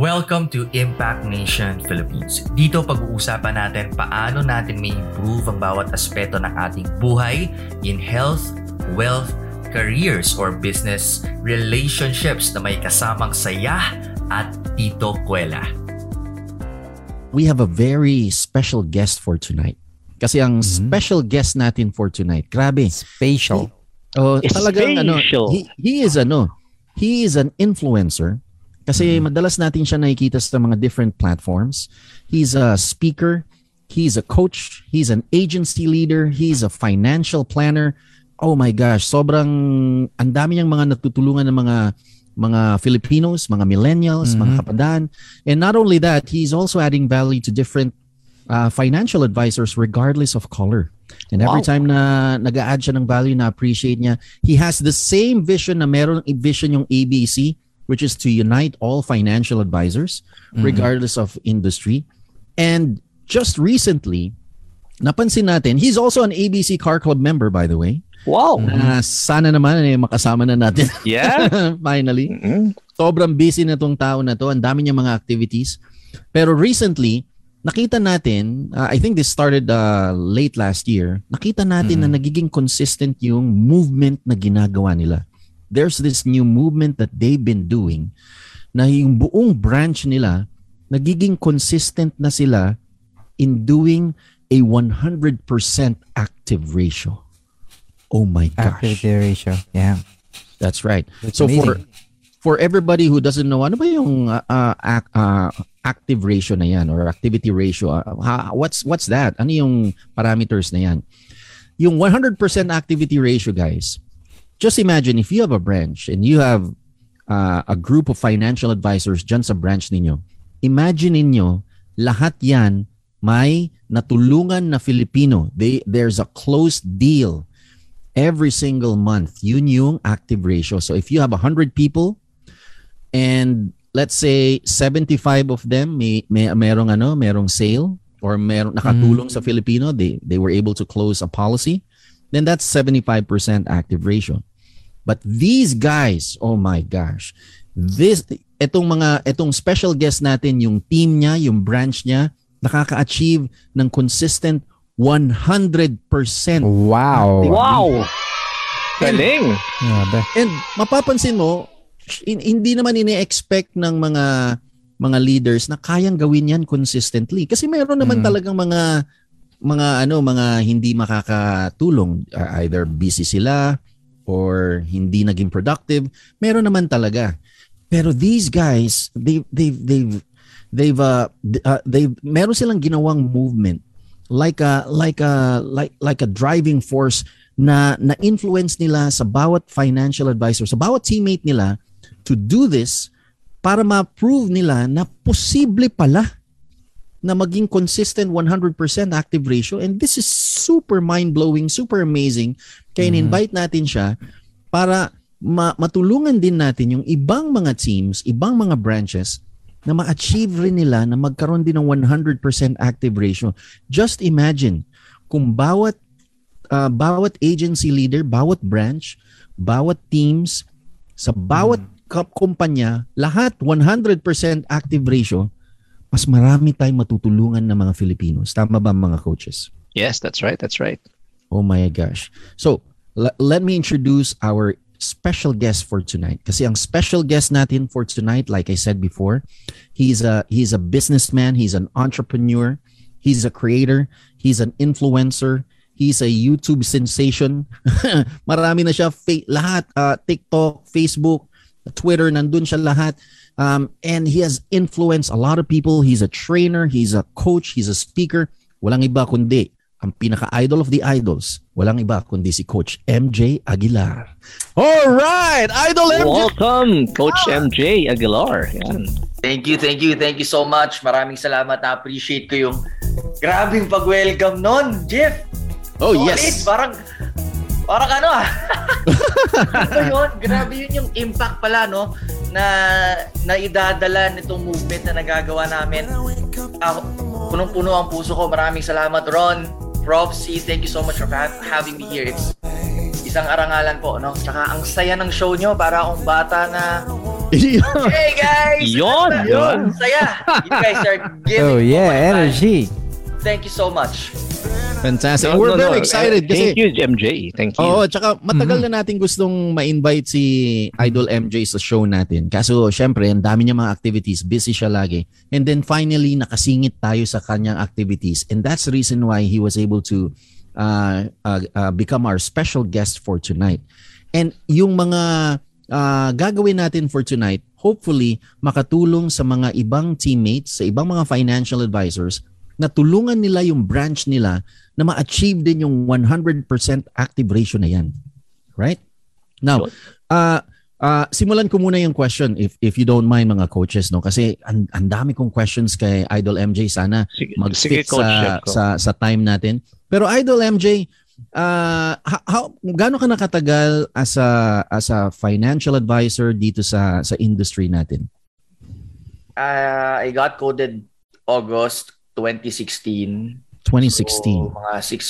Welcome to Impact Nation Philippines. Dito pag-uusapan natin paano natin may improve ang bawat aspeto ng ating buhay in health, wealth, careers or business relationships na may kasamang saya at Tito Kuela. We have a very special guest for tonight. Kasi ang Mhm. special guest natin for tonight, grabe. Spatial. Oh, talagang ano, Spatial. he, he is ano, he is an influencer. Kasi madalas natin siya nakikita sa mga different platforms. He's a speaker, he's a coach, he's an agency leader, he's a financial planner. Oh my gosh, sobrang ang dami niyang mga natutulungan ng mga mga Filipinos, mga millennials, mga Mhm. kapadaan. And not only that, he's also adding value to different uh, financial advisors regardless of color. And every Wow. time na nag-a-add siya ng value na appreciate niya, he has the same vision na meron vision yung ABC which is to unite all financial advisors regardless of industry. And just recently, napansin natin, he's also an ABC Car Club member by the way. Wow. Na sana naman eh, makasama na natin Yeah. finally Mm-mm. sobrang busy na tong tao na to. Ang dami niya mga activities. Pero recently, nakita natin, uh, I think this started uh, late last year, nakita natin na nagiging consistent yung movement na ginagawa nila. There's this new movement that they've been doing na yung buong branch nila, nagiging consistent na sila in doing a 100% active ratio. Oh my gosh. Activity ratio. Yeah. That's right. That's so for amazing. for everybody who doesn't know, ano ba yung uh, uh, uh, active ratio na yan or activity ratio? Uh, ha- what's what's that? Ano yung parameters na yan? Yung 100% activity ratio, guys. Just imagine if you have a branch and you have uh, a group of financial advisors dyan sa branch ninyo. Imagine ninyo, lahat yan may natulungan na Filipino. They, there's a closed deal every single month. Yun yung active ratio. So if you have 100 people and let's say 75 of them may, may merong ano, merong sale or merong nakatulong sa Filipino, they they were able to close a policy, then that's 75% active ratio. But these guys, oh my gosh. This etong mga etong special guest natin, yung team niya, yung branch niya, nakaka-achieve ng consistent 100% Wow. Wow. Galing. Grabe. And mapapansin mo, in- hindi naman ini-expect ng mga mga leaders na kayang gawin yan consistently. Kasi mayroon naman Mm. talagang mga mga ano, mga hindi makakatulong Uh, either busy sila or hindi naging productive. Meron naman talaga. Pero these guys, they they they've they've uh, uh, they've meron silang ginawang movement like a like a like like a driving force na na influence nila sa bawat financial advisor, sa bawat teammate nila to do this para ma-prove nila na posible pala na maging consistent 100% active ratio and this is super mind-blowing, super amazing. Kaya in-invite natin siya para ma- matulungan din natin yung ibang mga teams, ibang mga branches na ma-achieve rin nila na magkaroon din ng 100% active ratio. Just imagine kung bawat uh, bawat agency leader, bawat branch, bawat teams, sa bawat ka- kumpanya, lahat 100% active ratio, mas marami tayong matutulungan ng mga Filipinos. Tama ba mga coaches? Yes, that's right. That's right. Oh my gosh. So, le- let me introduce our special guest for tonight. Kasi ang special guest natin for tonight, like I said before, he's a he's a businessman, he's an entrepreneur, he's a creator, he's an influencer, he's a YouTube sensation. Marami na siya fa- lahat uh, TikTok, Facebook, Twitter, nandun siya lahat. Um, and he has influenced a lot of people. He's a trainer, he's a coach, he's a speaker. Walang iba kundi ang pinaka-idol of the idols. Walang iba kundi si Coach MJ Aguilar. All right, Idol MJ. Welcome, Coach MJ Aguilar. Yan. Thank you, thank you, thank you so much. Maraming salamat. Na-appreciate ko yung grabing pag-welcome nun, Jeff. Oh, Solid. yes. Parang, parang ano ah. Yun? Grabe yun yung impact pala, no? Na naidadala nitong movement na nagagawa namin. Ako, punong-puno ang puso ko. Maraming salamat, Ron. Prof. C, thank you so much for ha- having me here. It's isang arangalan po, no? Tsaka ang saya ng show nyo. Para akong bata na Hey guys! Yon, yon. Saya! You guys are giving Oh yeah, my time. energy. Thank you so much. Fantastic. No, We're no, very no. excited kasi Thank you, MJ. Thank you. Oo, tsaka matagal na natin gustong ma-invite si Idol MJ sa show natin. Kaso syempre, ang dami niya mga activities, busy siya lagi. And then finally, nakasingit tayo sa kanyang activities. And that's the reason why he was able to uh, uh, uh, become our special guest for tonight. And yung mga uh, gagawin natin for tonight, hopefully makatulong sa mga ibang teammates, sa ibang mga financial advisors na tulungan nila yung branch nila na ma-achieve din yung 100% active ratio na yan. Right? Now, uh, uh, simulan ko muna yung question if if you don't mind mga coaches no kasi ang, ang dami kong questions kay Idol MJ sana mag-fit sa, sa sa time natin. Pero Idol MJ, uh, how, how gaano ka nakatagal as a as a financial advisor dito sa sa industry natin? Uh, I got coded August 2016. 2016. So, mga six,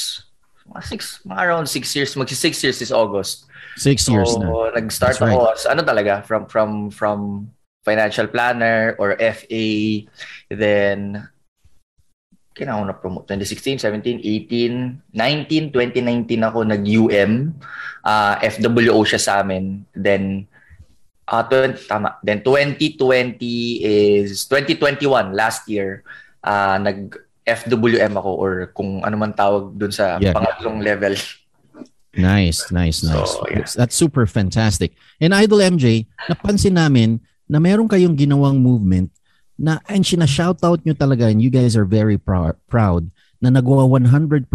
mga six, mga around six years. Magsi six years is August. Six So, years na. nag-start That's right. ako as, ano talaga, from, from, from financial planner or FA. Then, kailangan ko na promote. 2016, 17, 18, 19, 2019 ako nag-UM. Uh, FWO siya sa amin. Then, uh, 20, tama. Then 2020 is, 2021, last year, uh, nag FWM ako or kung ano man tawag dun sa Yeah. pangatlong level. Nice, nice, nice. So, yeah. that's, super fantastic. And Idol MJ, napansin namin na meron kayong ginawang movement na and sina-shoutout nyo talaga and you guys are very prou- proud na nagawa 100%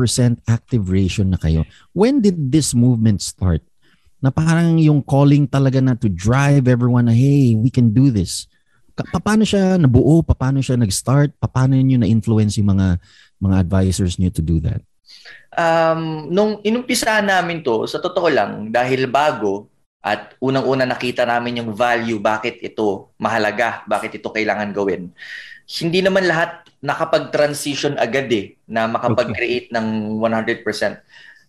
active ratio na kayo. When did this movement start? Na parang yung calling talaga na to drive everyone na, hey, we can do this. Paano siya nabuo? Paano siya nag-start? Paano nyo na-influence yung mga mga advisors nyo to do that? Um, nung inumpisa namin to, sa totoo lang, dahil bago at unang-una nakita namin yung value, bakit ito mahalaga, bakit ito kailangan gawin. Hindi naman lahat nakapag-transition agad eh, na makapag-create ng 100%.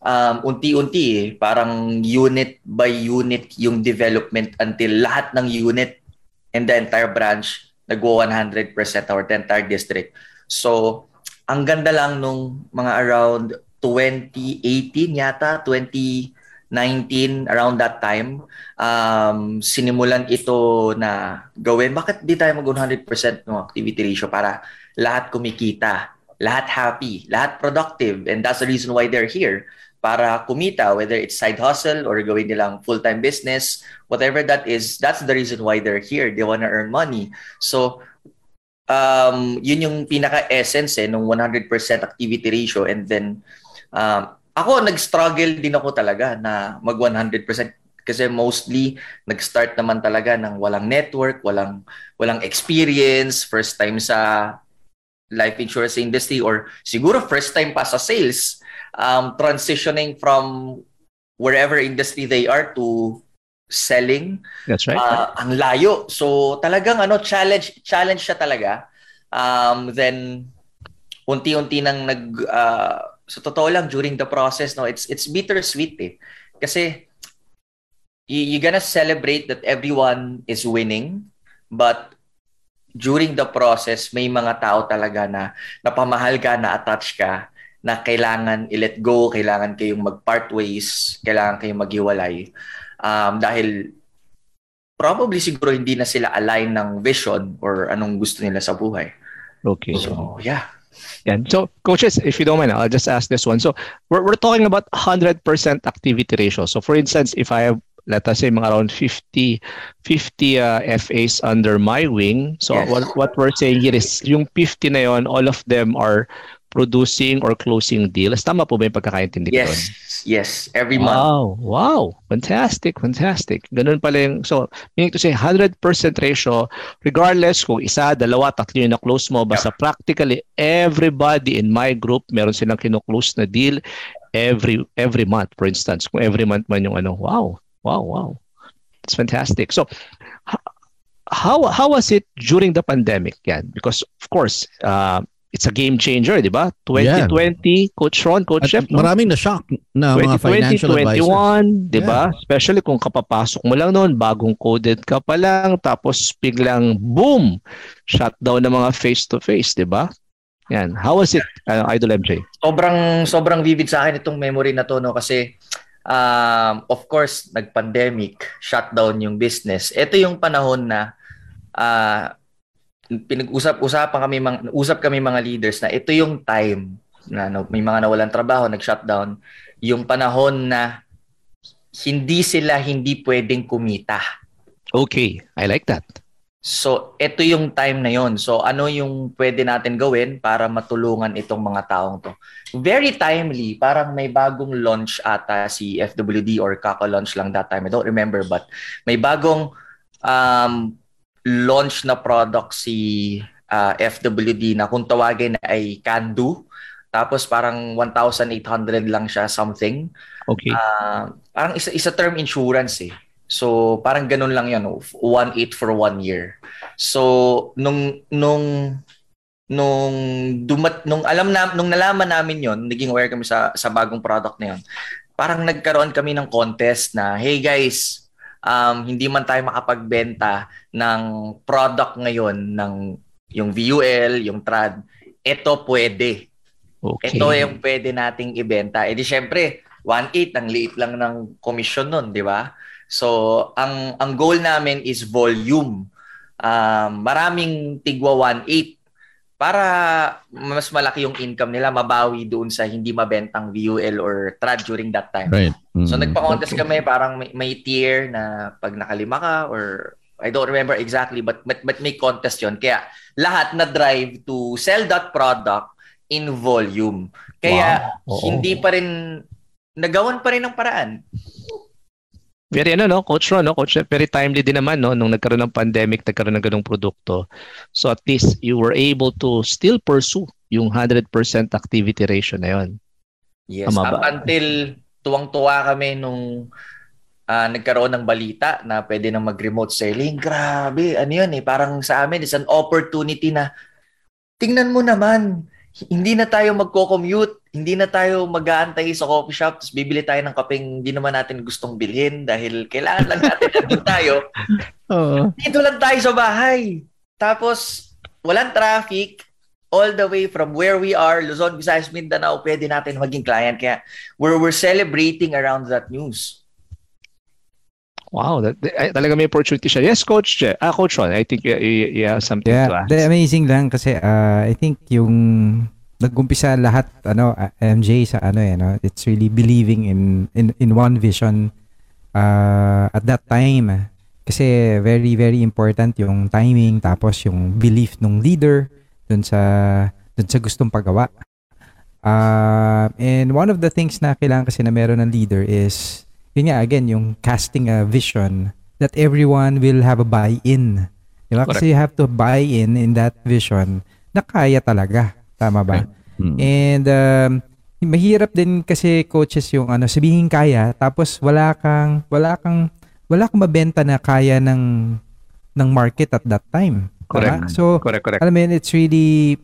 Um, unti-unti eh, parang unit by unit yung development until lahat ng unit and the entire branch nagwo 100% or the entire district. So, ang ganda lang nung mga around 2018 yata, 2019, around that time, um, sinimulan ito na gawin. Bakit di tayo mag 100% ng activity ratio para lahat kumikita, lahat happy, lahat productive, and that's the reason why they're here para kumita, whether it's side hustle or gawin nilang full-time business, whatever that is, that's the reason why they're here. They want to earn money. So, um, yun yung pinaka-essence eh, nung 100% activity ratio. And then, um, ako, nag-struggle din ako talaga na mag 100% kasi mostly nag-start naman talaga ng walang network, walang walang experience, first time sa life insurance industry or siguro first time pa sa sales, um, transitioning from wherever industry they are to selling That's right. Ah, ang layo. So talagang ano challenge challenge siya talaga. Um then unti-unti nang nag ah, sa totoo lang during the process no it's it's bittersweet eh. Kasi you, you gonna celebrate that everyone is winning but during the process may mga tao talaga na napamahal ka na attach ka na kailangan i-let go, kailangan kayong mag-part ways, kailangan kayong maghiwalay. Um, dahil probably siguro hindi na sila align ng vision or anong gusto nila sa buhay. okay. So, yeah. Yeah. So, coaches, if you don't mind, I'll just ask this one. So, we're, we're talking about 100% activity ratio. So, for instance, if I have, let us say, mga around 50, 50 uh, FAs under my wing, so Yes. what, what we're saying here is, yung 50 na yon, all of them are producing or closing deals. Tama po ba yung pagkakaintindi ko doon? Yes. Yes. Every month. Wow, wow. Fantastic, fantastic. Ganun pala yung, so, meaning to say, 100% ratio, regardless kung isa, dalawa, tatlo yung na-close mo, basta practically everybody in my group, meron silang kino-close na deal every every month, for instance. Kung every month man yung ano, wow, wow, wow. It's fantastic. So, how how was it during the pandemic yan? Because, of course, uh, it's a game changer, di ba? 2020, Coach Ron, Coach At Chef, no? maraming na-shock na mga 2020, financial advisors. 21, di ba? Especially kung kapapasok mo lang noon, bagong coded ka pa lang, tapos biglang boom, shutdown ng mga face-to-face, di ba? Yan. How was it, uh, Idol MJ? sobrang sobrang vivid sa akin itong memory na to no kasi um, of course nag-pandemic, shutdown yung business. Ito yung panahon na ah, pinag-usap-usapan kami mga usap kami mga leaders na ito yung time na no, may mga nawalan trabaho, nag-shutdown, yung panahon na hindi sila hindi pwedeng kumita. Okay, I like that. So, ito yung time na yon. So, ano yung pwede natin gawin para matulungan itong mga taong to? Very timely. Parang may bagong launch ata si FWD or kaka-launch lang that time. I don't remember but may bagong um, launch na product si uh, FWD na kung tawagin ay Candu. Tapos parang 1,800 lang siya something. Okay. Ah, parang isa isa term insurance eh. So parang ganun lang 'yan, 1.8 for one year. So nung nung nung dumat nung alam na nung nalaman namin 'yon, naging aware kami sa sa bagong product na 'yon. Parang nagkaroon kami ng contest na, hey guys, um, hindi man tayo makapagbenta ng product ngayon ng yung VUL, yung TRAD, ito pwede. Okay. Ito yung pwede nating ibenta. Eh di syempre, 1.8 ang liit lang ng commission nun, di ba? So, ang ang goal namin is volume. Um, maraming tigwa 1.8 para mas malaki yung income nila mabawi doon sa hindi mabentang VUL or TRAD during that time. Right. So Mm. nagpa-contest kami parang may, may tier na pag nakalima ka or I don't remember exactly but but, but may contest yon Kaya lahat na drive to sell that product in volume. Kaya Wow. Oo. hindi pa rin nagawan pa rin ng paraan. Very ano no, Coach Ron, no? Coach, very timely din naman no nung nagkaroon ng pandemic, nagkaroon ng ganung produkto. So at least you were able to still pursue yung 100% activity ratio na yon. Yes, Tama up ba? until tuwang-tuwa kami nung ah, nagkaroon ng balita na pwede nang mag-remote selling. Grabe, ano yun eh, parang sa amin, it's an opportunity na tingnan mo naman, hindi na tayo magko-commute, hindi na tayo mag-aantay sa coffee shop, tapos bibili tayo ng kapeng hindi naman natin gustong bilhin dahil kailangan lang natin nandun tayo. Oo. Dito lang tayo sa bahay. Tapos, walang traffic, all the way from where we are, Luzon, Visayas, Mindanao, pwede natin maging client. Kaya we're, we're celebrating around that news. Wow, that, ay, talaga may opportunity siya. Yes, Coach. Je- Ah, Coach Ron, I think you, you, you have something to Yeah, ask. the amazing lang kasi uh, I think yung nagumpisa lahat ano uh, MJ sa ano eh no? It's really believing in in in one vision uh, at that time. Kasi very very important yung timing tapos yung belief ng leader dun sa dun sa gustong paggawa. Uh, and one of the things na kailangan kasi na meron ng leader is yun nga again yung casting a vision that everyone will have a buy-in. Diba? Kasi you have to buy in in that vision na kaya talaga. Tama ba? Mm. And um, mahirap din kasi coaches yung ano sabihin kaya tapos wala kang wala kang wala kang mabenta na kaya ng ng market at that time. Tama? Correct. So Correct, correct. alam mo yun, it's really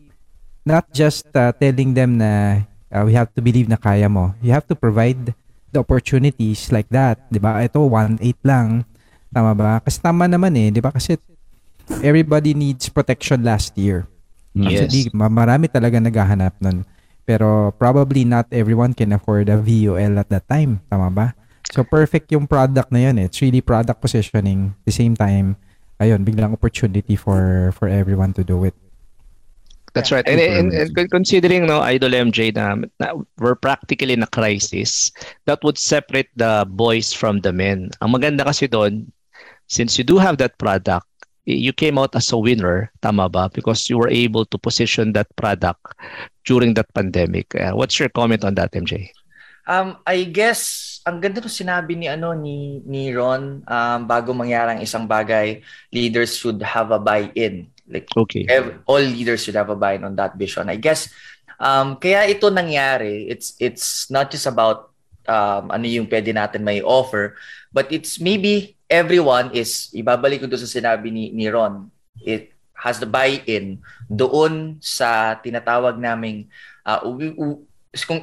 not just uh, telling them na uh, we have to believe na kaya mo. You have to provide the opportunities like that. 'Di ba Ito, 1.8 lang. Tama ba? Kasi tama naman eh. 'di ba Kasi everybody needs protection last year. Yes. Actually, ma- marami talaga naghahanap nun. Pero probably not everyone can afford a VUL at that time. Tama ba? So perfect yung product na yun eh. It's really product positioning. At the same time, ayun, biglang opportunity for for everyone to do it. That's right. And, and, and con- considering no Idol MJ na, na we're practically in a crisis, that would separate the boys from the men. Ang maganda kasi doon, since you do have that product, you came out as a winner, tama ba? Because you were able to position that product during that pandemic. Uh, what's your comment on that, MJ? Um, I guess, ang ganda ng sinabi ni, ano, ni, ni Ron, um, bago mangyari ang isang bagay, leaders should have a buy-in. Like, Okay. ev- all leaders should have a buy-in on that vision. I guess um kaya ito nangyari, it's it's not just about um ano yung pwede natin may offer, but it's maybe everyone is ibabalik ko doon sa sinabi ni ni Ron. It has the buy-in doon sa tinatawag naming uh, we, we,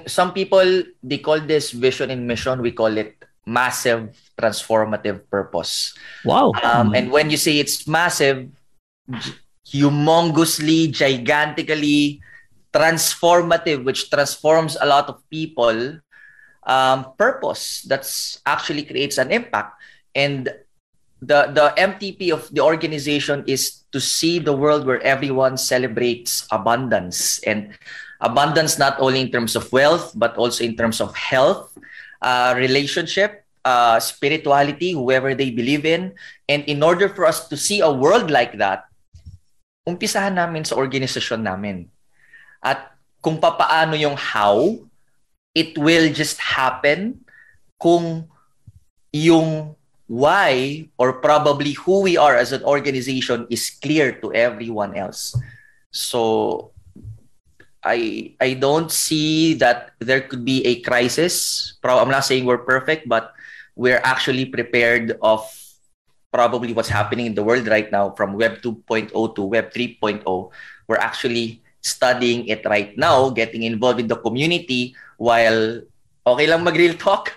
some people they call this vision and mission we call it massive transformative purpose wow um, and when you say it's massive humongously gigantically transformative which transforms a lot of people um, purpose that's actually creates an impact and the the MTP of the organization is to see the world where everyone celebrates abundance and abundance not only in terms of wealth but also in terms of health, uh, relationship, uh, spirituality, whoever they believe in. And in order for us to see a world like that, umpisahan namin sa organisasyon namin. At kung papaano yung how, it will just happen kung yung why or probably who we are as an organization is clear to everyone else. So I I don't see that there could be a crisis. I'm not saying we're perfect, but we're actually prepared of probably what's happening in the world right now from Web 2.0 to Web 3.0. We're actually studying it right now, getting involved in the community while okay lang mag-real talk,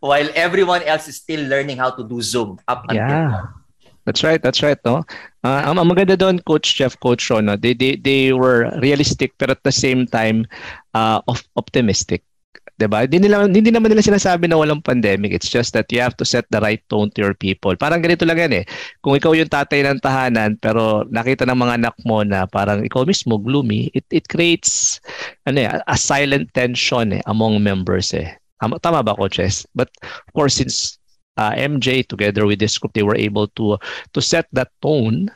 while everyone else is still learning how to do Zoom up until yeah. now. That's right, that's right, no? Uh, ang, ang maganda doon, Coach Jeff, Coach Ron, no? they, they, they were realistic pero at the same time uh, of optimistic. 'di ba? Hindi nila hindi naman nila sinasabi na walang pandemic. It's just that you have to set the right tone to your people. Parang ganito lang yan eh. Kung ikaw yung tatay ng tahanan pero nakita ng mga anak mo na parang ikaw mismo gloomy, it it creates ano eh, a silent tension eh among members eh. Tama, tama ba, coaches? But of course, since uh, MJ together with this group, they were able to to set that tone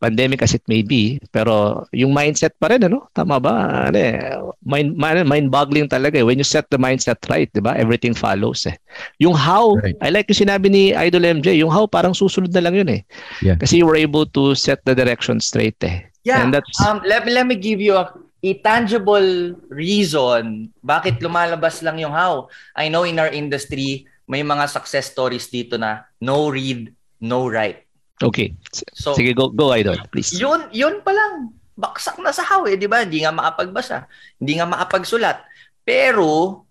pandemic as it may be, pero yung mindset pa rin, ano? Tama ba? Ano eh, mind, mind-boggling talaga eh. When you set the mindset right, di ba? Everything follows eh. Yung how, right. I like yung sinabi ni Idol MJ, yung how parang susunod na lang yun eh. Yeah. Kasi you were able to set the direction straight eh. Yeah, And that's, um, let, me, let me give you a tangible reason bakit lumalabas lang yung how. I know in our industry, may mga success stories dito na no read, no write. Okay. So, Sige, go, go Idol, please. Yun, yun pa lang. Baksak na sa how eh, di ba? Hindi nga makapagbasa. Hindi nga makapagsulat. Pero,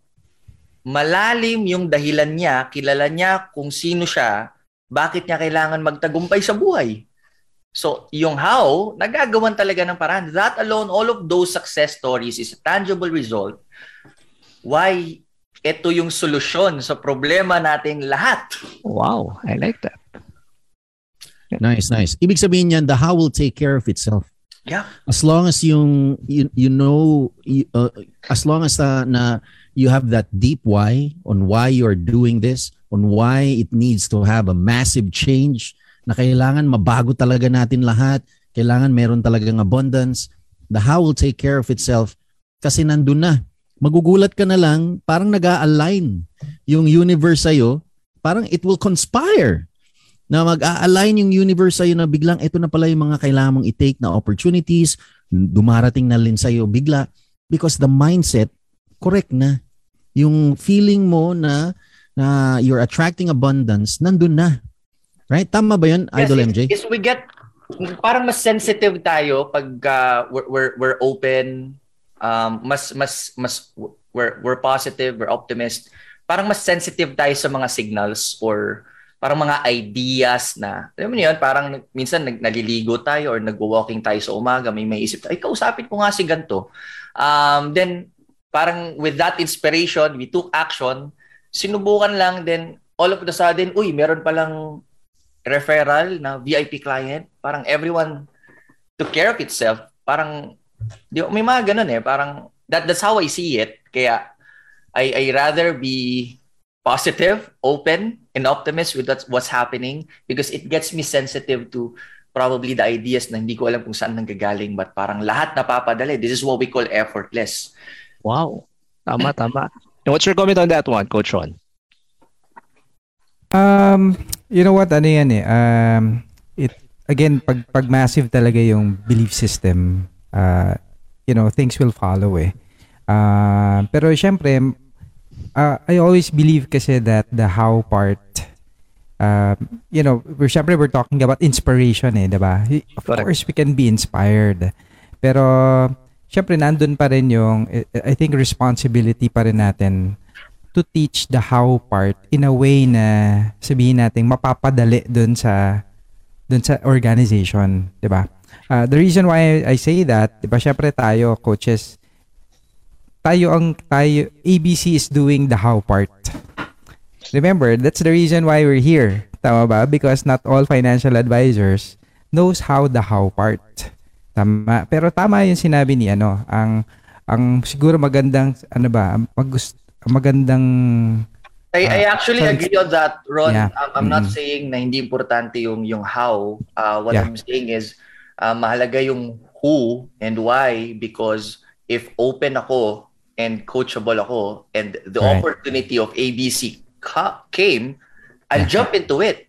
malalim yung dahilan niya, kilala niya kung sino siya, bakit niya kailangan magtagumpay sa buhay. So, yung how, nagagawan talaga ng paraan. That alone, all of those success stories is a tangible result why ito yung solusyon sa problema nating lahat. Wow, I like that. Nice, nice. Ibig sabihin niyan, the how will take care of itself. Yeah. As long as yung you, you know you, uh, as long as uh, na you have that deep why on why you are doing this, on why it needs to have a massive change na kailangan mabago talaga natin lahat. Kailangan meron talagang abundance. The how will take care of itself kasi nandun na. Magugulat ka na lang, parang nag align yung universe sa'yo. Parang it will conspire na mag-a-align yung universe sa'yo na biglang ito na pala yung mga kailangan mong i-take na opportunities, dumarating na rin sa'yo bigla because the mindset, correct na. Yung feeling mo na, na you're attracting abundance, nandun na. Right? Tama ba yun, yes, Idol MJ? Yes, we get, parang mas sensitive tayo pag uh, we're, we're, we're open, um, mas, mas, mas, we're, we're positive, we're optimist. Parang mas sensitive tayo sa mga signals or parang mga ideas na, alam mo yun, parang minsan naliligo tayo or nagwo-walking tayo sa umaga, may may isip tayo, ay, kausapin ko nga si ganito. Um, then, parang with that inspiration, we took action, sinubukan lang, then all of a sudden, uy, meron palang referral na VIP client, parang everyone took care of itself. Parang, di, may mga ganun eh. Parang, that, that's how I see it. Kaya, I, I rather be positive, open, and optimist with what's, what's happening because it gets me sensitive to probably the ideas na hindi ko alam kung saan nanggagaling but parang lahat napapadali. This is what we call effortless. Wow. Tama, tama. And what's your comment on that one, Coach Ron? Um, you know what, ano yan eh, um, it, again, pag, pag massive talaga yung belief system, uh, you know, things will follow eh. Uh, pero syempre, uh, I always believe kasi that the how part uh, you know, we're syempre we're talking about inspiration eh, 'di ba? Of Correct. course we can be inspired. Pero syempre nandun pa rin yung I I think responsibility pa rin natin to teach the how part in a way na sabihin natin mapapadali dun sa dun sa organization, 'di ba? Uh, the reason why I say that, 'di ba, syempre tayo coaches tayo ang tayo ABC is doing the how part. Remember, that's the reason why we're here. Tama ba? Because not all financial advisors knows how the how part. Tama. Pero tama yung sinabi ni ano, ang ang siguro magandang ano ba, mag, magandang I, I Ah, actually sorry. agree on that, Ron. Yeah. I'm, I'm not Mm-mm. saying na hindi importante yung yung how. Uh, what Yeah. I'm saying is uh, mahalaga yung who and why because if open ako and coachable ako and the Right. opportunity of ABC ca- came, I'll Yeah. jump into it.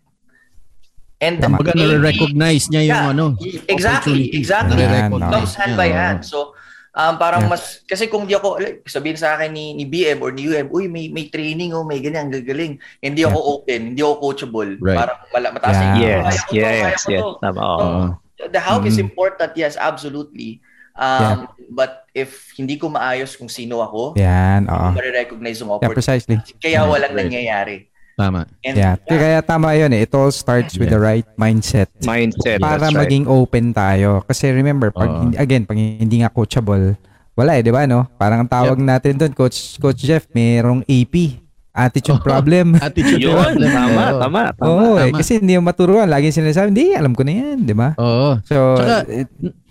And Tama. Kumbaga maybe- na-recognize niya yung Yeah, ano. Exactly, exactly. Nare-recognize Comes hand niya, by hand. So, um, parang Yeah. mas, kasi kung di ako, like, sabihin sa akin ni, ni BM or ni UM, uy, may, may training, oh, may ganyan, gagaling. Hindi ako open, hindi ako coachable. Right. Parang mala, mataas Yeah. yung. Yes, Kaya ko to, yes, kaya ko yes. to. Tama. Oo. The how is Mm. important, yes, absolutely. Um, But if hindi ko maayos kung sino ako, yan, hindi oo. ko ma-recognize yung Yeah, opportunity. precisely. Kaya walang Right. nangyayari. Tama. And Yeah. Kaya tama 'yun eh. It all starts with Yeah. the right mindset. Mindset. para that's right. maging open tayo. Kasi remember, pag, Oo. again, pag hindi nga coachable, wala eh, di ba, no? Parang ang tawag natin doon, Coach Coach Jeff, mayroong AP, attitude Oo. problem. Attitude Yun, development. tama, tama, tama. Oo, eh, tama. kasi hindi mo maturuan. Lagi sinasabi, hindi, alam ko na yan, di ba? Oo. So, Tsaka- it,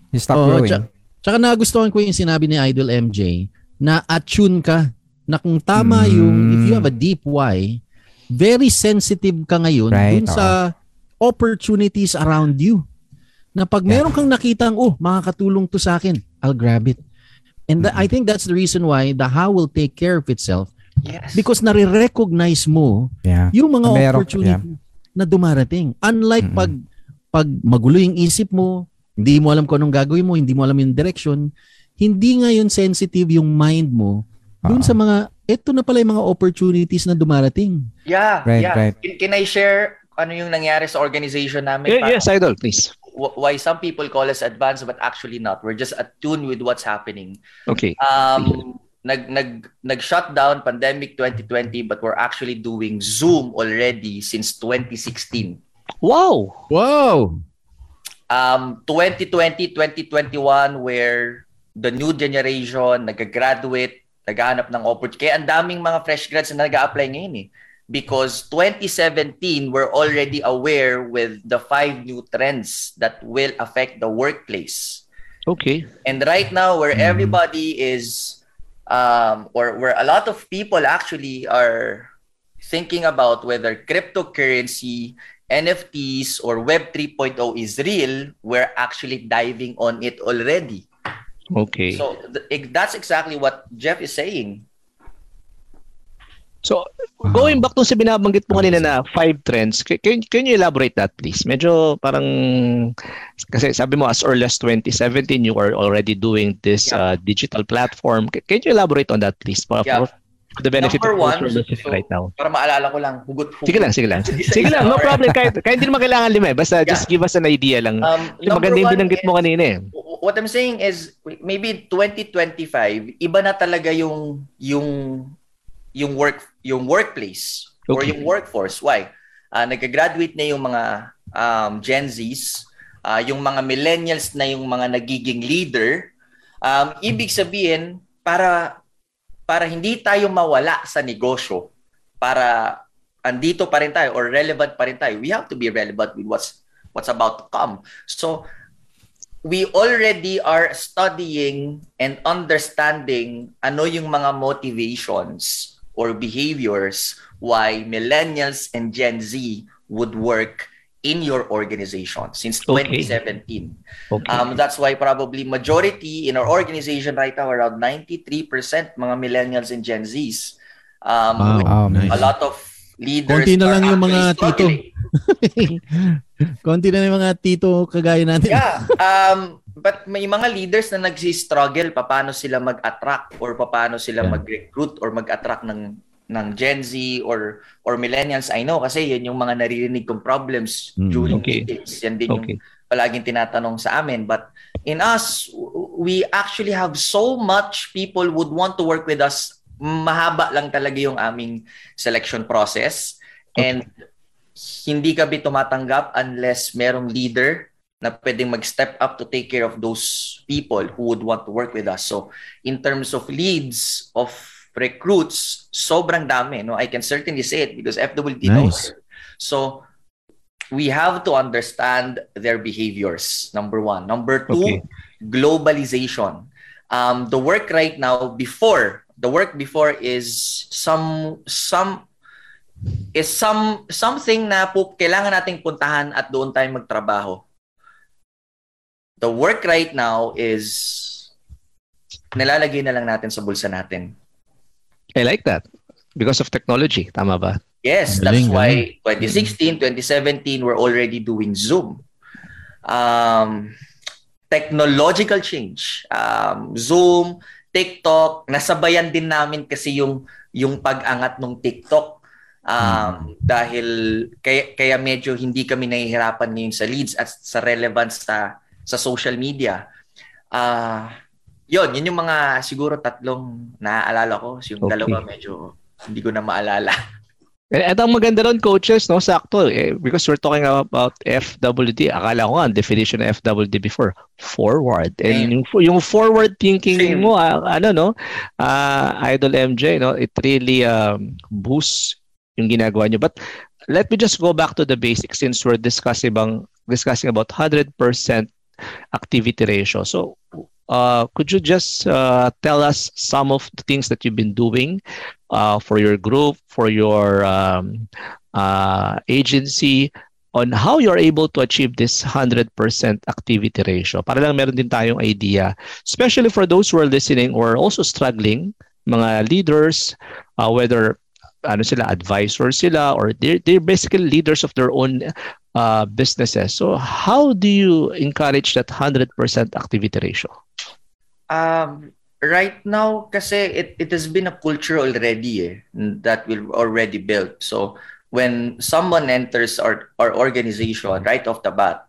you stop Oo, growing. tsa- Tsaka nagustuhan ko yung sinabi ni Idol MJ na attune ka na kung tama Mm. yung if you have a deep why, very sensitive ka ngayon Right, dun sa opportunities around you. Na pag Yeah. meron kang nakitang, oh, makakatulong to sa akin, I'll grab it. And tha- I think that's the reason why the how will take care of itself yes. because nare-recognize mo Yeah. yung mga Meron- opportunity na dumarating. Unlike Mm-mm. pag pag magulo yung isip mo, hindi mo alam kung anong gagawin mo, hindi mo alam yung direction, hindi ngayon sensitive yung mind mo dun Oo. sa mga, eto na pala yung mga opportunities na dumarating. yeah, Right, yeah. right. Can, can I share ano yung nangyari sa organization namin? Yeah, yes, idol, please. wh- why some people call us advanced but actually not. We're just attuned with what's happening. Okay. Um nag nag nag shut down pandemic 2020 but we're actually doing Zoom already since 2016. Wow. Wow! Um 2020 2021 where the new generation nag-graduate, naghahanap ng opportunity. Kaya ang daming mga fresh grads na nag-a-apply ngayon eh. Because 2017, we're already aware with the five new trends that will affect the workplace. Okay. And right now, where Mm. everybody is, um, or where a lot of people actually are thinking about whether cryptocurrency, NFTs, or Web 3.0 is real, we're actually diving on it already. Okay. So th- that's exactly what Jeff is saying. So, going back to sa binabanggit mo kanina na five trends, ca- can, can you elaborate that please? Medyo parang, kasi sabi mo as early as 2017, you were already doing this Yeah. uh, digital platform. Ca- Can you elaborate on that please? For, Yeah. for the benefit Number of those one, who are listening so- right now. Para maalala ko lang, hugot-hugot. Sige lang, sige lang. Sige lang, no or- problem. Kahit, kahit hindi naman kailangan lima. eh. Basta just give us an idea lang. Um, number maganda yung binanggit mo kanina eh. what I'm saying is maybe 2025 iba na talaga yung yung yung work yung workplace or Okay. yung workforce why uh, nagka-graduate na yung mga um, Gen Zs ah, yung mga millennials na yung mga nagiging leader um, ibig sabihin para para hindi tayo mawala sa negosyo para andito pa rin tayo or relevant pa rin tayo we have to be relevant with what's what's about to come. So we already are studying and understanding ano yung mga motivations or behaviors why millennials and Gen Z would work in your organization since Okay. 2017. Okay. Um, that's why probably majority in our organization right now, around 93% mga millennials and Gen Zs. Um, Wow, Oh, nice. a lot of leaders Konti na lang yung mga tito. Konti na yung mga tito kagaya natin. Yeah. Um, but may mga leaders na nagsi-struggle paano sila mag-attract or paano sila Yeah. mag-recruit or mag-attract ng ng Gen Z or or millennials I know kasi yun yung mga naririnig kong problems Mm. during Okay. meetings. Yan din yung Okay. palaging tinatanong sa amin. But in us, we actually have so much people would want to work with us. Mahaba lang talaga yung aming selection process. And hindi kami tumatanggap unless merong leader na pwedeng mag-step up to take care of those people who would want to work with us. So, in terms of leads, of recruits, sobrang dami. No? I can certainly say it because FWD knows Nice. it. So, we have to understand their behaviors, number one. Number two, Okay. globalization. Um, the work right now, before, the work before is some, some, is some, something na po kailangan nating puntahan at doon tayo magtrabaho. The work right now is nilalagay na lang natin sa bulsa natin. I like that. Because of technology. Tama ba? Yes, that's why 2016, 2017, we're already doing Zoom. Um, technological change. Um, Zoom, TikTok, nasabayan din namin kasi yung yung pag-angat ng TikTok. Um, dahil kaya, kaya medyo hindi kami nahihirapan ngayon sa leads at sa relevance sa sa social media. Ah, yun, yun yung mga siguro tatlong naaalala ko. Yung Okay. dalawa medyo hindi ko na maalala. Eh, At ang maganda doon, coaches, no, sakto, eh, because we're talking about FWD. Akala ko nga, definition ng FWD before, forward. And yung, yung forward thinking Same. mo, ah, ano, no, ah, Idol MJ, no, it really um, boosts yung ginagawa nyo. But let me just go back to the basics since we're discussing, bang, discussing about 100% activity ratio. So, uh, could you just uh, tell us some of the things that you've been doing uh, for your group, for your um, uh, agency, on how you're able to achieve this 100% activity ratio. Para lang meron din tayong idea, especially for those who are listening or also struggling, mga leaders, uh, whether ano sila, advisors sila, or they're, they're basically leaders of their own uh, businesses. So how do you encourage that 100% activity ratio? Um, right now, kasi it, it has been a culture already eh, that we've already built. So when someone enters our, our organization right off the bat,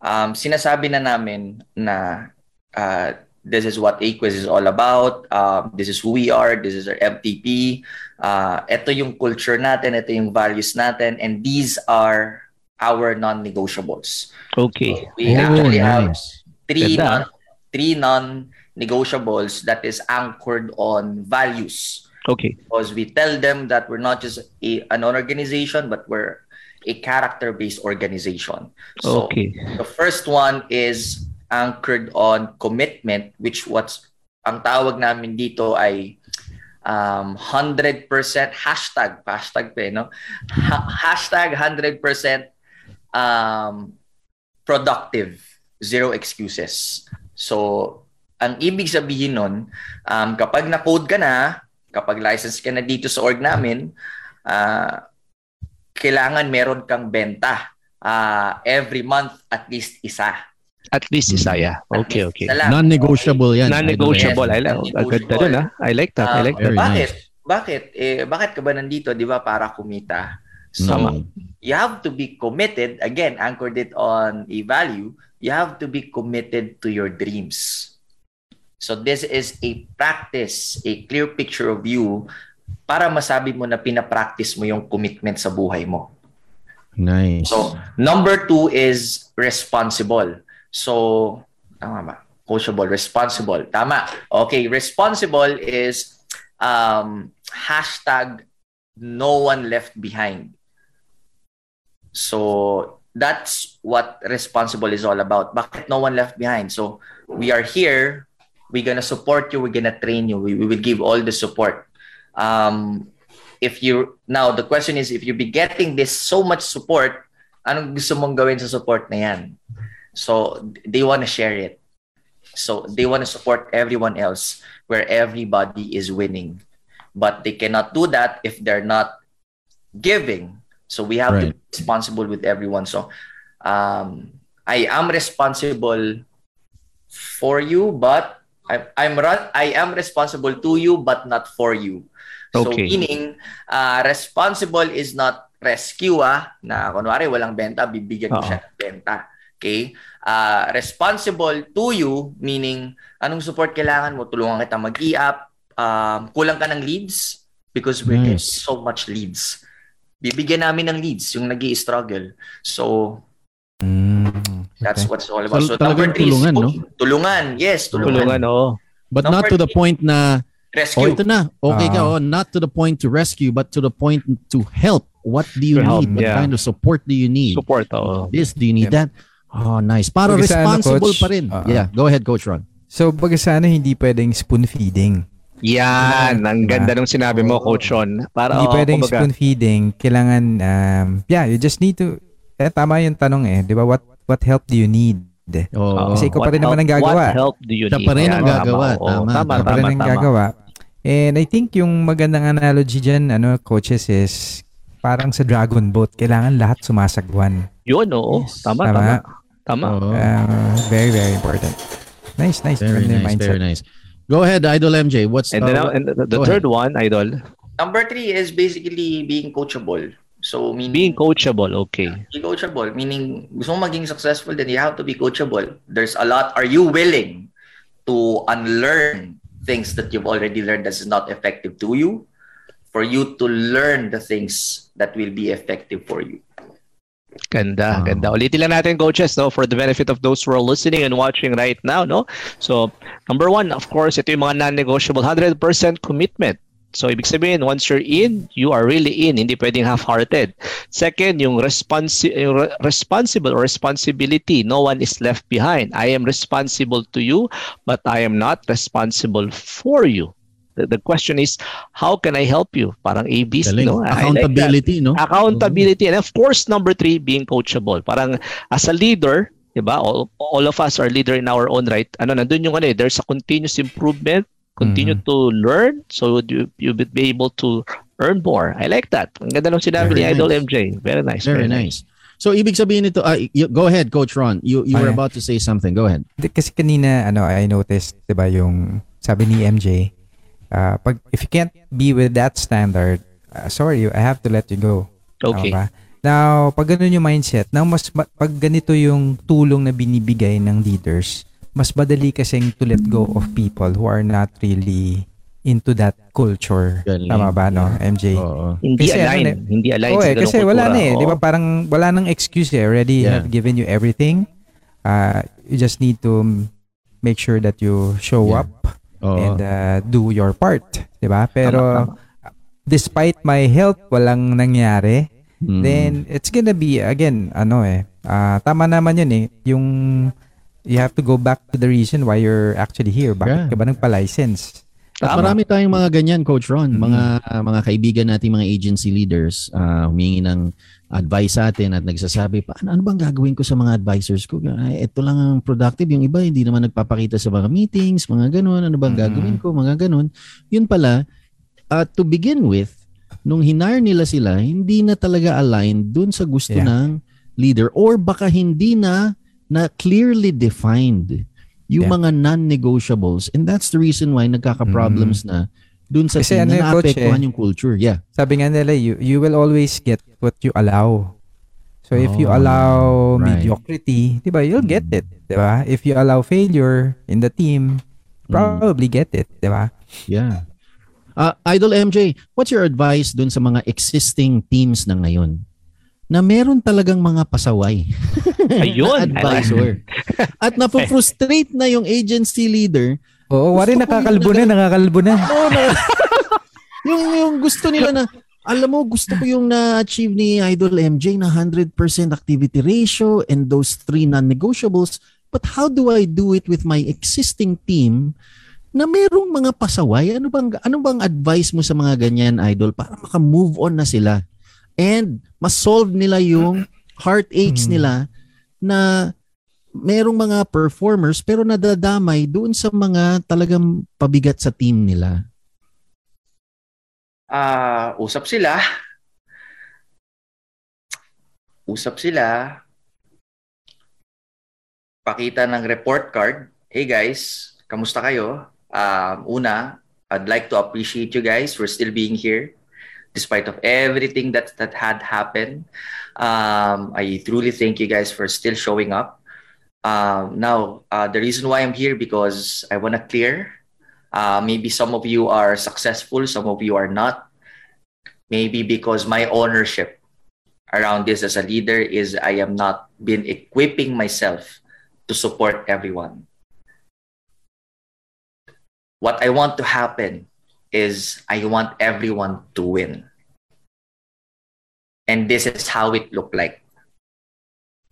um, sinasabi na namin na uh, this is what AQuiz is all about. Um, this is who we are. This is our MTP. Uh, ito yung culture natin. Ito yung values natin. And these are our non-negotiables. Okay. We Oh, actually have three Ganda. non, three non-negotiables that is anchored on values Okay. because we tell them that we're not just a, an organization but we're a character-based organization. So Okay. the first one is anchored on commitment which what's ang tawag namin dito ay um, 100% hashtag hashtag pa, eh, no? Ha- hashtag 100% um, productive zero excuses so ang ibig sabihin nun um, kapag na-code ka na kapag license ka na dito sa org namin ah, kailangan meron kang benta ah, every month at least isa At least isa, yeah. At Okay, okay. Non-negotiable yan. Non-negotiable. Yes, I like, non-negotiable. ganda dun, ah. I like that. I Ah, like that. Bakit? nice. Bakit? Eh, bakit ka ba nandito, di ba, para kumita? So, Mm. you have to be committed, again, anchored it on a value, you have to be committed to your dreams. So, this is a practice, a clear picture of you para masabi mo na pinapractice mo yung commitment sa buhay mo. Nice. So, number two is responsible. So, tama ba? Coachable, responsible. Tama. Okay, responsible is um, hashtag no one left behind. So, that's what responsible is all about. Bakit no one left behind? So, we are here. We're gonna support you. We're gonna train you. We, we will give all the support. Um, if you now the question is if you be getting this so much support, anong gusto mong gawin sa support na yan? So they want to share it. So they want to support everyone else where everybody is winning. But they cannot do that if they're not giving. So we have to Right. be responsible with everyone. So um, I am responsible for you, but I, I'm ru- I am responsible to you, but not for you. So Okay. meaning, uh, responsible is not rescue ah, na kunwari walang benta, bibigyan ko siya ng benta. Okay? Uh, responsible to you, meaning anong support kailangan mo? Tulungan kita mag-i-up, um, kulang ka ng leads because getting Nice. so much leads. Bibigyan namin ng leads yung nag struggle So, Mm, that's okay. what's all about. So, So, number three is tulungan, no? coaching. Tulungan. Yes, tulungan. Tulungan, oo. But Number not to the point na, oh, Rescue. ito na, okay ka, Ah. oh, not to the point to rescue, but to the point to help. What do you To help, need? What yeah. kind of support do you need? Support, oo. This, do you need that? Oh, nice. Para Pag sa ano, responsible coach, pa rin. ah, yeah, go ahead, Coach Ron. So, baga sa ano, hindi pwedeng spoon feeding. Yan, ang Diba? ganda nung sinabi mo, Coach Ron. Para, hindi oo, pwedeng kumbaga, spoon feeding. Kailangan, um, yeah, you just need to, eh, tama yung tanong eh. Di ba? What, what help do you need? Oh, Kasi ikaw pa rin naman ang help- gagawa. What help do you need? pa rin ang gagawa. oo. Tama. Tama, Ikaw pa tama, rin ang tama. gagawa. And I think yung magandang analogy dyan, ano, coaches, is parang sa dragon boat, kailangan lahat sumasagwan. Yun, oo. Yes. Tama, Tama. tama. Tama. Oh, Uh, very, very important. Nice, nice. very nice, mindset. very nice. Go ahead, Idol MJ. What's And then, uh, and the, the go third one, Idol, Number three is basically being coachable. So, meaning, being coachable, okay. be coachable. Meaning, gusto mo maging successful, then you have to be coachable. There's a lot. Are you willing to unlearn things that you've already learned that's not effective to you? For you to learn the things that will be effective for you. Ganda, Wow. ganda. Ulitin lang natin, coaches, no, for the benefit of those who are listening and watching right now, no? So, number one, of course, ito yung mga non-negotiable, 100% commitment. So, ibig sabihin, once you're in, you are really in. Hindi pwedeng half-hearted. Second, yung, responsi- yung re- responsible or responsibility. No one is left behind. I am responsible to you, but I am not responsible for you. The, the question is, how can I help you? Parang ABC, galing. no? I like accountability, no? Accountability. And of course, number three, being coachable. Parang as a leader, di ba? All, all of us are leader in our own right. Ano, nandun yung ano eh, there's a continuous improvement, continue Mm-hmm. to learn, so you, you would be able to earn more. I like that. Ang ganda nung sinabi Very ni Idol nice. MJ. Very nice. Very nice. So, ibig sabihin nito, ah, y- go ahead, Coach Ron. You, you were about to say something. Go ahead. Kasi kanina, ano, I noticed, di ba, yung sabi ni MJ, ah, pag, if you can't be with that standard, ah, sorry, I have to let you go. Okay. Ba? Now, pag ganun yung mindset, now mas ma- pag ganito yung tulong na binibigay ng leaders, mas madali kasing to let go of people who are not really into that culture. Galing. Tama ba, no, MJ? Oo. Hindi Kasi align. ano eh, hindi align sa eh, kasi wala kultura. na eh. Di ba parang wala nang excuse eh. Already Yeah. have given you everything. Uh, you just need to make sure that you show Yeah. up Oo. and uh, do your part. Di ba? Pero Tama, despite my health, walang nangyari. Mm. Then it's gonna be, again, ano eh. ah, tama naman yun eh. Yung you have to go back to the reason why you're actually here. Bakit Yeah. ka ba nagpa-license? At Tama. marami tayong mga ganyan, Coach Ron. Mm. Mga mga kaibigan nating mga agency leaders, ah, humingi ng advice sa atin at nagsasabi, paano ano bang gagawin ko sa mga advisors ko? Ay, ito lang ang productive. Yung iba, hindi naman nagpapakita sa mga meetings, mga ganun. Ano bang Mm. gagawin ko? Mga ganun. Yun pala, ah, to begin with, nung hinar nila sila, hindi na talaga aligned dun sa gusto Yeah. ng leader or baka hindi na na clearly defined yung Yeah. mga non-negotiables and that's the reason why nagkaka-problems na dun sa Kasi team ano na naapektuhan eh. yung culture. Yeah. Sabi nga nila, you, you will always get what you allow. So if you Oh, allow right. mediocrity, 'di ba? You'll get it, 'di ba? If you allow failure in the team, probably get it, 'di ba? Yeah. Uh, Idol MJ, what's your advice dun sa mga existing teams na ngayon? Na meron talagang mga pasaway. Ayun. na advisor. At napufrustrate na yung agency leader Oo, wari nakakalbo na, nakakalbo na. Oo na. yung, yung gusto nila na, alam mo, gusto ko yung na-achieve ni Idol MJ na 100% activity ratio and those three non-negotiables. But how do I do it with my existing team na merong mga pasaway? Ano bang, ano bang advice mo sa mga ganyan, Idol, para maka-move on na sila? And ma-solve nila yung heartaches Hmm. nila na merong mga performers pero nadadamay doon sa mga talagang pabigat sa team nila. Ah, usap sila. Usap sila. Pakita ng report card. Hey guys, kamusta kayo? Um, una, I'd like to appreciate you guys for still being here, despite of everything that that had happened. Um, I truly thank you guys for still showing up. Um, now, uh, the reason why I'm here because I want to clear. Uh, maybe some of you are successful, some of you are not. Maybe because my ownership around this as a leader is I am not been equipping myself to support everyone. What I want to happen is I want everyone to win. And this is how it looked like.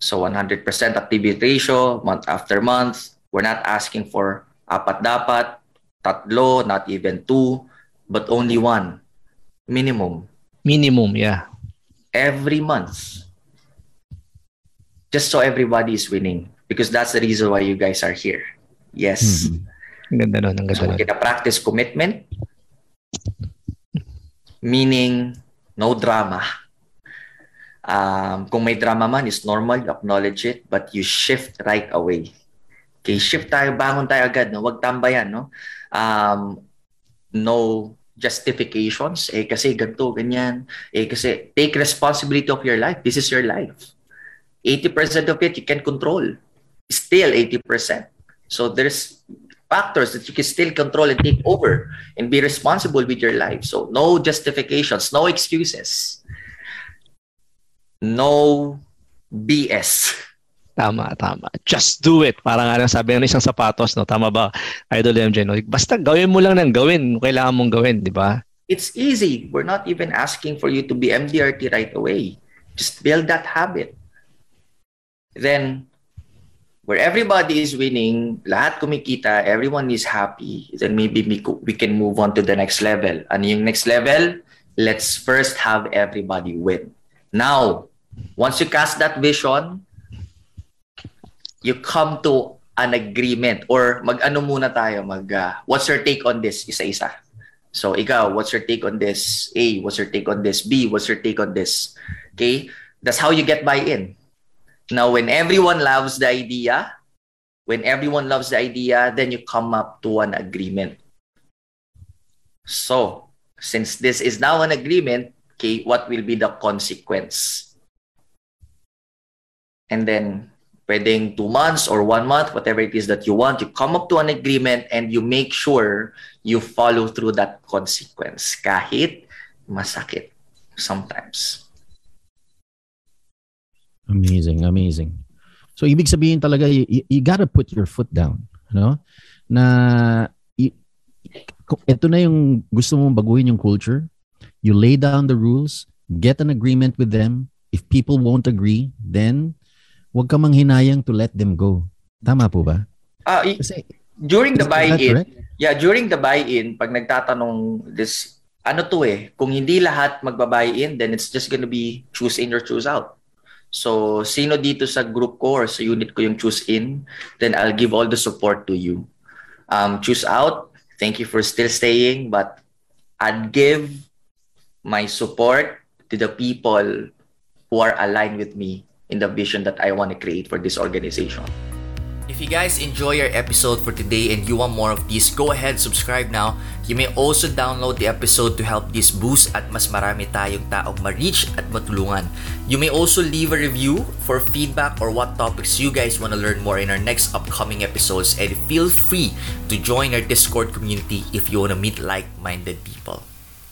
So 100% activity ratio, month after month. We're not asking for apat dapat, tatlo, not even two, but only one. Minimum. Minimum, yeah. Every month. Just so everybody is winning. Because that's the reason why you guys are here. Yes. Mhm. Ang ganda nun, ang ganda So, kita practice commitment, meaning no drama. Um, kung may drama man, is normal, you acknowledge it, but you shift right away. Okay, shift tayo, bangon tayo agad, no? Huwag tambayan, no? Um, no justifications, eh kasi ganito, ganyan, eh kasi take responsibility of your life. This is your life. 80% of it you can control. Still 80%. So there's factors that you can still control and take over and be responsible with your life. So no justifications, no excuses, no BS. Tama, tama. Just do it. Parang nga sabi ng isang sapatos, no? Tama ba, Idol MJ? No? Basta gawin mo lang ng gawin. Kailangan mong gawin, di ba? It's easy. We're not even asking for you to be MDRT right away. Just build that habit. Then, where everybody is winning, lahat kumikita, everyone is happy, then maybe we, can move on to the next level. Ano yung next level? Let's first have everybody win. Now, once you cast that vision, you come to an agreement or mag-ano muna tayo, mag, uh, what's your take on this, isa-isa? So, ikaw, what's your take on this? A, what's your take on this? B, what's your take on this? Okay? That's how you get buy-in. Now, when everyone loves the idea, when everyone loves the idea, then you come up to an agreement. So, since this is now an agreement, okay, what will be the consequence? And then, pwedeng two months or one month, whatever it is that you want, you come up to an agreement and you make sure you follow through that consequence. Kahit masakit sometimes. Amazing, amazing. So ibig sabihin talaga you, you, you gotta put your foot down, no? Na i- kung ito na yung gusto mong baguhin yung culture, you lay down the rules, get an agreement with them. If people won't agree, then wag ka manghinayang to let them go. Tama po ba? Ah, Kasi during the buy-in, yeah, during the buy-in, pag nagtatanong this, ano to eh, kung hindi lahat magbabuy-in, then it's just gonna be choose in or choose out. So, sino dito sa group ko or sa unit ko yung choose in, then I'll give all the support to you. Um, choose out, thank you for still staying, but I'd give my support to the people who are aligned with me in the vision that I want to create for this organization. If you guys enjoy our episode for today and you want more of these, go ahead, subscribe now. You may also download the episode to help this boost at mas marami tayong taong ma-reach at matulungan. You may also leave a review for feedback or what topics you guys want to learn more in our next upcoming episodes and feel free to join our Discord community if you want to meet like-minded people.